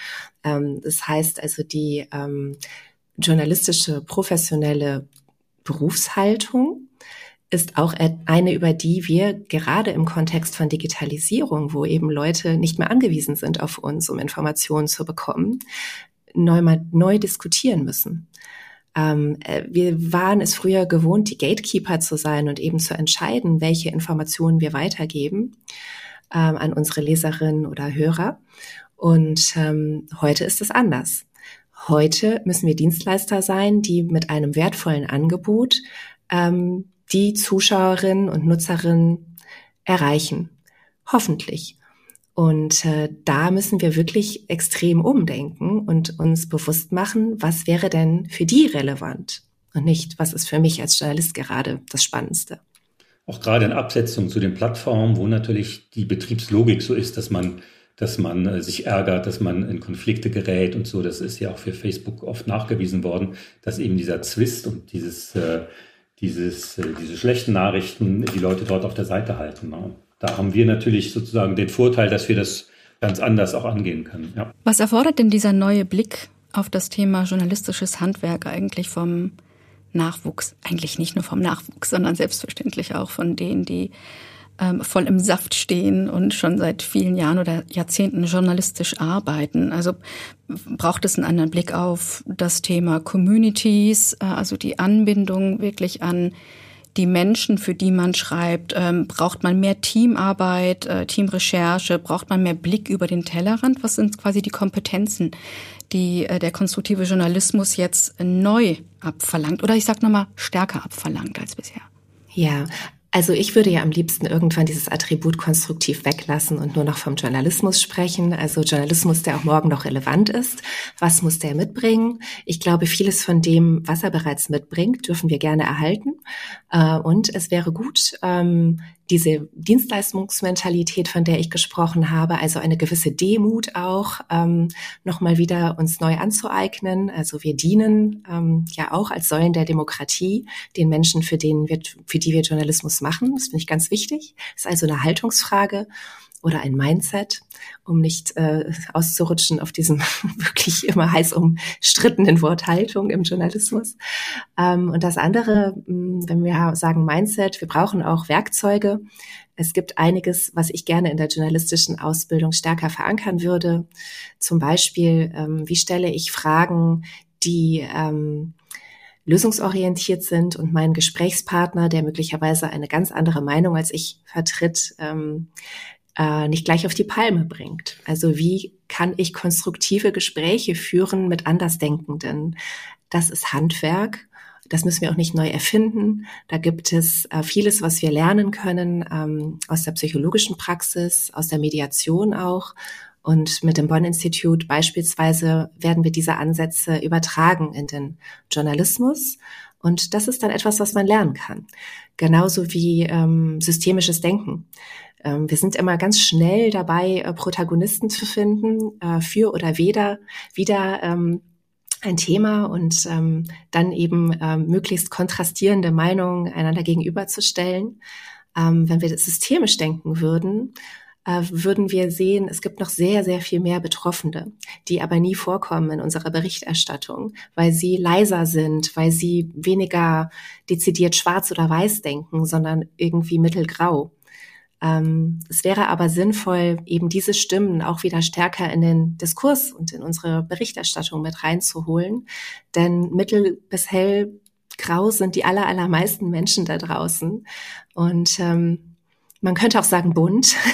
Ähm, das heißt also, die ähm, journalistische, professionelle Berufshaltung, ist auch eine, über die wir gerade im Kontext von Digitalisierung, wo eben Leute nicht mehr angewiesen sind auf uns, um Informationen zu bekommen, neu, mal, neu diskutieren müssen. Ähm, äh, wir waren es früher gewohnt, die Gatekeeper zu sein und eben zu entscheiden, welche Informationen wir weitergeben ähm, an unsere Leserinnen oder Hörer. Und ähm, heute ist es anders. Heute müssen wir Dienstleister sein, die mit einem wertvollen Angebot ähm, die Zuschauerinnen und Nutzerinnen erreichen. Hoffentlich. Und äh, da müssen wir wirklich extrem umdenken und uns bewusst machen, was wäre denn für die relevant und nicht, was ist für mich als Journalist gerade das Spannendste. Auch gerade in Absetzung zu den Plattformen, wo natürlich die Betriebslogik so ist, dass man, dass man äh, sich ärgert, dass man in Konflikte gerät und so. Das ist ja auch für Facebook oft nachgewiesen worden, dass eben dieser Zwist und dieses äh, dieses, äh, diese schlechten Nachrichten die Leute dort auf der Seite halten. Ne? Da haben wir natürlich sozusagen den Vorteil, dass wir das ganz anders auch angehen können. Ja. Was erfordert denn dieser neue Blick auf das Thema journalistisches Handwerk eigentlich vom Nachwuchs? Eigentlich nicht nur vom Nachwuchs, sondern selbstverständlich auch von denen, die ähm, voll im Saft stehen und schon seit vielen Jahren oder Jahrzehnten journalistisch arbeiten. Also braucht es einen anderen Blick auf das Thema Communities, äh, also die Anbindung wirklich an die Menschen, für die man schreibt? Ähm, braucht man mehr Teamarbeit, äh, Teamrecherche? Braucht man mehr Blick über den Tellerrand? Was sind quasi die Kompetenzen, die äh, der konstruktive Journalismus jetzt neu abverlangt? Oder ich sage nochmal, stärker abverlangt als bisher? Ja, also ich würde ja am liebsten irgendwann dieses Attribut konstruktiv weglassen und nur noch vom Journalismus sprechen. Also Journalismus, der auch morgen noch relevant ist. Was muss der mitbringen? Ich glaube, vieles von dem, was er bereits mitbringt, dürfen wir gerne erhalten. Äh, und es wäre gut, ähm, diese Dienstleistungsmentalität, von der ich gesprochen habe, also eine gewisse Demut auch, ähm, nochmal wieder uns neu anzueignen. Also wir dienen ähm, ja auch als Säulen der Demokratie den Menschen, für, denen wir, für die wir Journalismus machen. Das finde ich ganz wichtig. Das ist also eine Haltungsfrage oder ein Mindset, um nicht äh, auszurutschen auf diesem wirklich immer heiß umstrittenen Wort Haltung im Journalismus. Ähm, und das andere, hm, wenn wir sagen Mindset, wir brauchen auch Werkzeuge. Es gibt einiges, was ich gerne in der journalistischen Ausbildung stärker verankern würde. Zum Beispiel, ähm, wie stelle ich Fragen, die ähm, lösungsorientiert sind und mein Gesprächspartner, der möglicherweise eine ganz andere Meinung als ich vertritt, ähm, äh, nicht gleich auf die Palme bringt. Also wie kann ich konstruktive Gespräche führen mit Andersdenkenden? Das ist Handwerk. Das müssen wir auch nicht neu erfinden. Da gibt es äh, vieles, was wir lernen können ähm, aus der psychologischen Praxis, aus der Mediation auch. Und mit dem Bonn-Institut beispielsweise werden wir diese Ansätze übertragen in den Journalismus. Und das ist dann etwas, was man lernen kann. Genauso wie ähm, systemisches Denken. Ähm, wir sind immer ganz schnell dabei, äh, Protagonisten zu finden, äh, für oder weder, wieder ähm, ein Thema und ähm, dann eben möglichst kontrastierende Meinungen einander gegenüberzustellen. Wenn wir systemisch denken würden, äh, würden wir sehen, es gibt noch sehr, sehr viel mehr Betroffene, die aber nie vorkommen in unserer Berichterstattung, weil sie leiser sind, weil sie weniger dezidiert schwarz oder weiß denken, sondern irgendwie mittelgrau. Ähm, es wäre aber sinnvoll, eben diese Stimmen auch wieder stärker in den Diskurs und in unsere Berichterstattung mit reinzuholen. Denn mittel bis hell grau sind die aller, allermeisten Menschen da draußen. Und ähm, man könnte auch sagen bunt.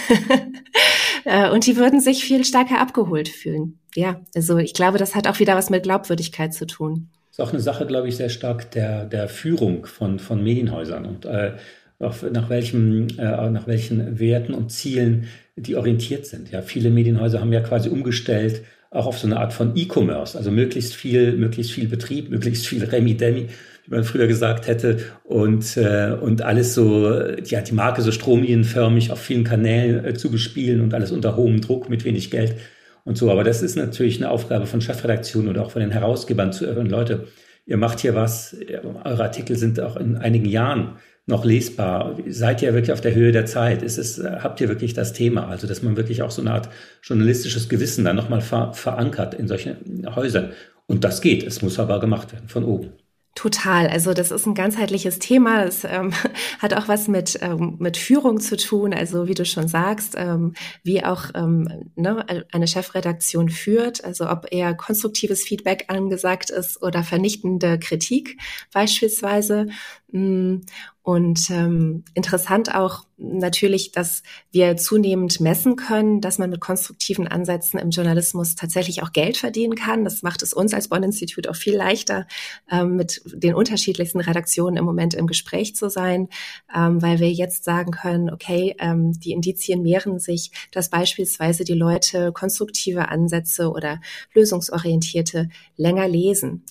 Äh, und die würden sich viel stärker abgeholt fühlen. Ja, also ich glaube, das hat auch wieder was mit Glaubwürdigkeit zu tun. Das ist auch eine Sache, glaube ich, sehr stark der, der Führung von, von Medienhäusern. Und äh, auf, nach, welchem, äh, nach welchen Werten und Zielen die orientiert sind. Ja, viele Medienhäuser haben ja quasi umgestellt auch auf so eine Art von E-Commerce, also möglichst viel, möglichst viel Betrieb, möglichst viel Remi-Demi, wie man früher gesagt hätte, und, äh, und alles so, ja, die Marke so stromlinienförmig auf vielen Kanälen äh, zu bespielen und alles unter hohem Druck mit wenig Geld und so. Aber das ist natürlich eine Aufgabe von Chefredaktionen oder auch von den Herausgebern zu hören, Leute, ihr macht hier was, eure Artikel sind auch in einigen Jahren noch lesbar? Seid ihr wirklich auf der Höhe der Zeit? Ist es, habt ihr wirklich das Thema? Also, dass man wirklich auch so eine Art journalistisches Gewissen dann nochmal ver verankert in solchen Häusern. Und das geht. Es muss aber gemacht werden von oben. Total. Also das ist ein ganzheitliches Thema. Es ähm, hat auch was mit, ähm, mit Führung zu tun. Also wie du schon sagst, ähm, wie auch ähm, ne, eine Chefredaktion führt. Also ob eher konstruktives Feedback angesagt ist oder vernichtende Kritik beispielsweise. Mm, und ähm, interessant auch natürlich, dass wir zunehmend messen können, dass man mit konstruktiven Ansätzen im Journalismus tatsächlich auch Geld verdienen kann. Das macht es uns als Bonn-Institut auch viel leichter, ähm, mit den unterschiedlichsten Redaktionen im Moment im Gespräch zu sein, ähm, weil wir jetzt sagen können, okay, ähm, die Indizien mehren sich, dass beispielsweise die Leute konstruktive Ansätze oder lösungsorientierte länger lesen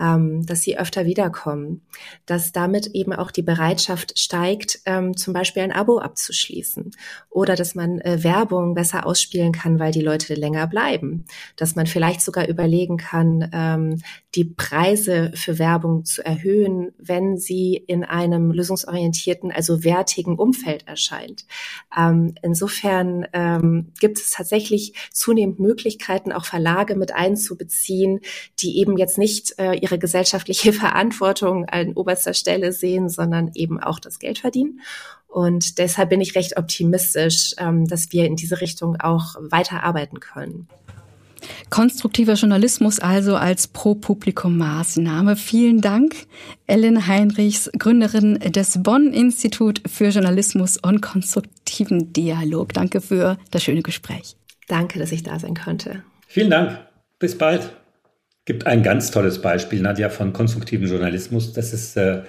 ähm, dass sie öfter wiederkommen, dass damit eben auch die Bereitschaft steigt, ähm, zum Beispiel ein Abo abzuschließen. Oder dass man äh, Werbung besser ausspielen kann, weil die Leute länger bleiben, dass man vielleicht sogar überlegen kann, ähm, die Preise für Werbung zu erhöhen, wenn sie in einem lösungsorientierten, also wertigen Umfeld erscheint. Ähm, insofern ähm, gibt es tatsächlich zunehmend Möglichkeiten, auch Verlage mit einzubeziehen, die eben jetzt nicht äh, ihre gesellschaftliche Verantwortung an oberster Stelle sehen, sondern eben auch das Geld verdienen. Und deshalb bin ich recht optimistisch, ähm, dass wir in diese Richtung auch weiter arbeiten können. Konstruktiver Journalismus also als Pro-Publikum-Maßnahme. Vielen Dank, Ellen Heinrichs, Gründerin des Bonn-Institut für Journalismus und konstruktiven Dialog. Danke für das schöne Gespräch. Danke, dass ich da sein konnte. Vielen Dank. Bis bald. Gibt ein ganz tolles Beispiel, Nadja, von konstruktivem Journalismus. Das ist äh,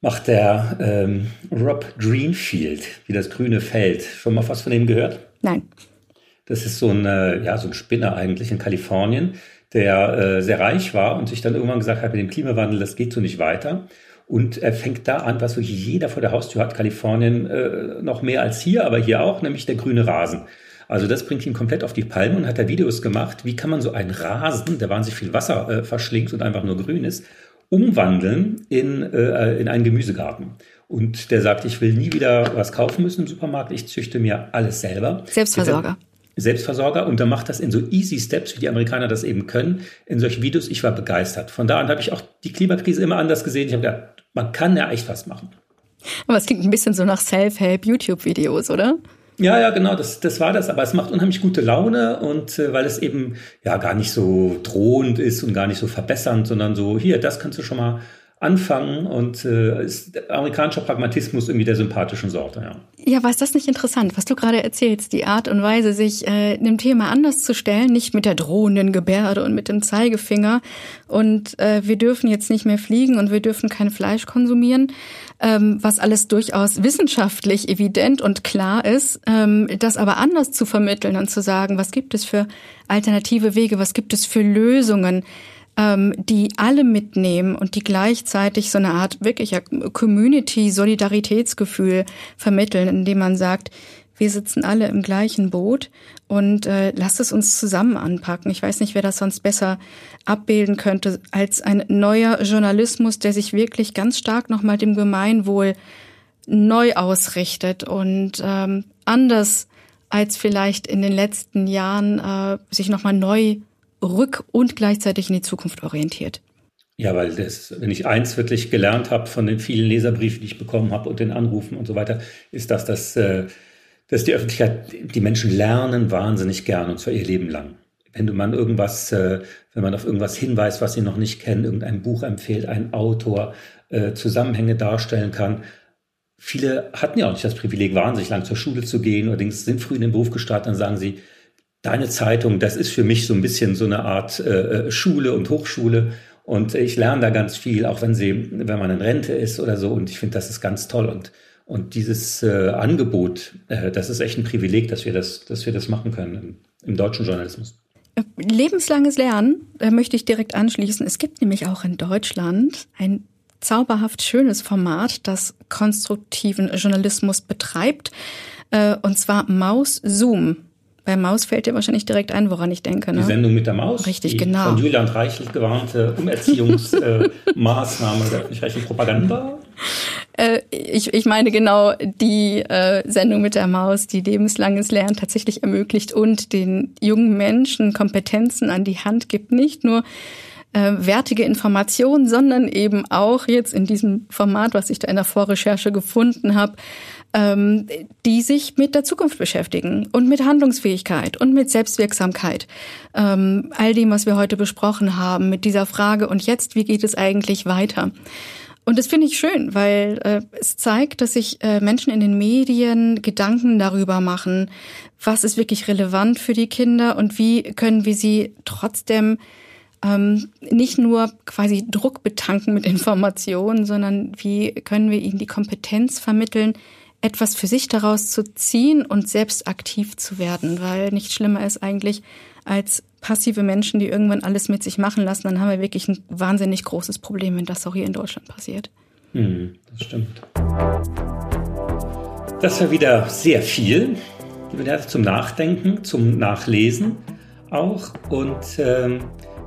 macht der ähm, Rob Greenfield, wie das grüne Feld. Schon mal was von ihm gehört? Nein. Das ist so ein, ja, so ein Spinner eigentlich in Kalifornien, der äh, sehr reich war und sich dann irgendwann gesagt hat, mit dem Klimawandel, das geht so nicht weiter. Und er fängt da an, was wirklich jeder vor der Haustür hat, Kalifornien äh, noch mehr als hier, aber hier auch, nämlich der grüne Rasen. Also das bringt ihn komplett auf die Palme und hat da Videos gemacht, wie kann man so einen Rasen, der wahnsinnig viel Wasser äh, verschlingt und einfach nur grün ist, umwandeln in, äh, in einen Gemüsegarten. Und der sagt, ich will nie wieder was kaufen müssen im Supermarkt, ich züchte mir alles selber. Selbstversorger. Selbstversorger und dann macht das in so easy Steps, wie die Amerikaner das eben können, in solchen Videos. Ich war begeistert. Von da an habe ich auch die Klimakrise immer anders gesehen. Ich habe gedacht, man kann ja echt was machen. Aber es klingt ein bisschen so nach Self-Help-YouTube-Videos, oder? Ja, ja, genau, das, das war das. Aber es macht unheimlich gute Laune und äh, weil es eben ja gar nicht so drohend ist und gar nicht so verbessernd, sondern so, hier, das kannst du schon mal anfangen und äh, ist amerikanischer Pragmatismus irgendwie der sympathischen Sorte. Ja. ja, war das nicht interessant, was du gerade erzählst, die Art und Weise, sich äh, dem Thema anders zu stellen, nicht mit der drohenden Gebärde und mit dem Zeigefinger und äh, wir dürfen jetzt nicht mehr fliegen und wir dürfen kein Fleisch konsumieren, ähm, was alles durchaus wissenschaftlich evident und klar ist, ähm, das aber anders zu vermitteln und zu sagen, was gibt es für alternative Wege, was gibt es für Lösungen, ähm, die alle mitnehmen und die gleichzeitig so eine Art wirklicher Community-Solidaritätsgefühl vermitteln, indem man sagt, Wir sitzen alle im gleichen Boot und äh, lasst es uns zusammen anpacken. Ich weiß nicht, wer das sonst besser abbilden könnte als ein neuer Journalismus, der sich wirklich ganz stark nochmal dem Gemeinwohl neu ausrichtet und ähm, anders als vielleicht in den letzten Jahren äh, sich nochmal neu rück- und gleichzeitig in die Zukunft orientiert. Ja, weil das, wenn ich eins wirklich gelernt habe von den vielen Leserbriefen, die ich bekommen habe und den Anrufen und so weiter, ist das, dass, äh, dass die Öffentlichkeit, die Menschen lernen wahnsinnig gern und zwar ihr Leben lang. Wenn man irgendwas, äh, wenn man auf irgendwas hinweist, was sie noch nicht kennen, irgendein Buch empfiehlt, ein Autor, äh, Zusammenhänge darstellen kann. Viele hatten ja auch nicht das Privileg, wahnsinnig lang zur Schule zu gehen, allerdings sind früh in den Beruf gestartet, dann sagen sie, deine Zeitung, das ist für mich so ein bisschen so eine Art äh, Schule und Hochschule. Und ich lerne da ganz viel, auch wenn sie, wenn man in Rente ist oder so. Und ich finde, das ist ganz toll. Und, und dieses äh, Angebot, äh, das ist echt ein Privileg, dass wir das, dass wir das machen können im, im deutschen Journalismus. Lebenslanges Lernen, da möchte ich direkt anschließen. Es gibt nämlich auch in Deutschland ein zauberhaft schönes Format, das konstruktiven Journalismus betreibt, äh, und zwar Maus Zoom. Bei Maus fällt dir wahrscheinlich direkt ein, woran ich denke. Ne? Die Sendung mit der Maus. Richtig, die genau. Von Julian Reichelt gewarnte Umerziehungsmaßnahme der öffentlich-rechtlichen Propaganda. Äh, ich, ich meine genau die äh, Sendung mit der Maus, die lebenslanges Lernen tatsächlich ermöglicht und den jungen Menschen Kompetenzen an die Hand gibt. Nicht nur äh, wertige Informationen, sondern eben auch jetzt in diesem Format, was ich da in der Vorrecherche gefunden habe, ähm, die sich mit der Zukunft beschäftigen und mit Handlungsfähigkeit und mit Selbstwirksamkeit. Ähm, all dem, was wir heute besprochen haben, mit dieser Frage und jetzt, wie geht es eigentlich weiter? Und das finde ich schön, weil äh, es zeigt, dass sich äh, Menschen in den Medien Gedanken darüber machen, was ist wirklich relevant für die Kinder und wie können wir sie trotzdem ähm, nicht nur quasi Druck betanken mit Informationen, sondern wie können wir ihnen die Kompetenz vermitteln, etwas für sich daraus zu ziehen und selbst aktiv zu werden, weil nichts schlimmer ist eigentlich als passive Menschen, die irgendwann alles mit sich machen lassen, dann haben wir wirklich ein wahnsinnig großes Problem, wenn das auch hier in Deutschland passiert. Hm, das stimmt. Das war wieder sehr viel, zum Nachdenken, zum Nachlesen auch. Und ähm,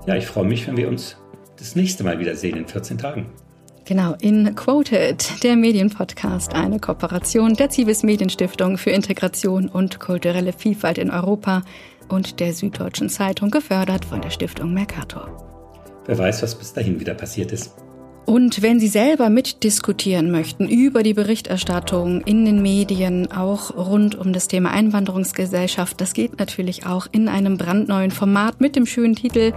ja, ich freue mich, wenn wir uns das nächste Mal wiedersehen in 14 Tagen. Genau, in Quoted, der Medienpodcast, eine Kooperation der Zivis Medienstiftung für Integration und kulturelle Vielfalt in Europa und der Süddeutschen Zeitung, gefördert von der Stiftung Mercator. Wer weiß, was bis dahin wieder passiert ist. Und wenn Sie selber mitdiskutieren möchten über die Berichterstattung in den Medien, auch rund um das Thema Einwanderungsgesellschaft, das geht natürlich auch in einem brandneuen Format mit dem schönen Titel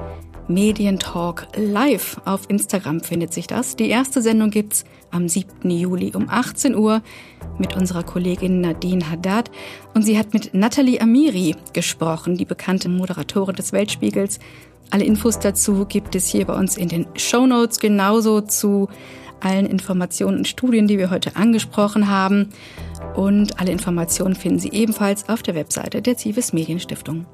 Medientalk live. Auf Instagram findet sich das. Die erste Sendung gibt's am 7. Juli um 18 Uhr mit unserer Kollegin Nadine Haddad. Und sie hat mit Nathalie Amiri gesprochen, die bekannte Moderatorin des Weltspiegels. Alle Infos dazu gibt es hier bei uns in den Show Notes, genauso zu allen Informationen und Studien, die wir heute angesprochen haben. Und alle Informationen finden Sie ebenfalls auf der Webseite der Zivis Medienstiftung.